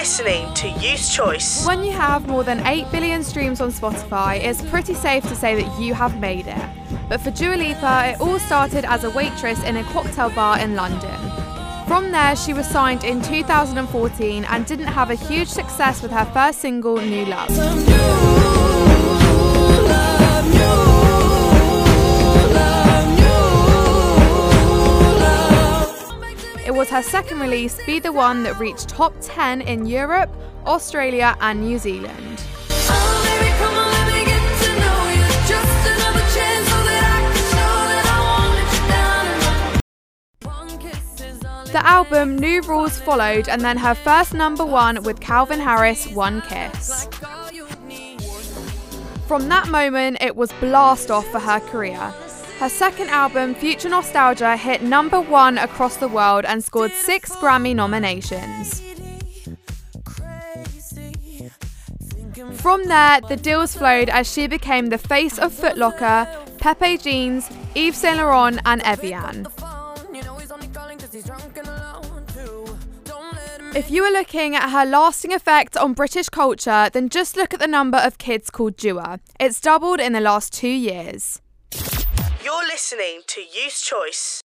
listening to Youth Choice. When you have more than 8 billion streams on Spotify, it's pretty safe to say that you have made it. But for Dua Lipa, it all started as a waitress in a cocktail bar in London. From there, she was signed in 2014 and didn't have a huge success with her first single, New Love. It was her second release, Be the One, that reached top 10 in Europe, Australia, and New Zealand. The album New Rules followed, and then her first number one with Calvin Harris, One Kiss. From that moment, it was blast off for her career. Her second album, Future Nostalgia, hit number one across the world and scored six Grammy nominations. From there, the deals flowed as she became the face of Foot Locker, Pepe Jeans, Yves Saint Laurent, and Evian. If you are looking at her lasting effect on British culture, then just look at the number of kids called Dua. It's doubled in the last two years. Listening to Youth Choice.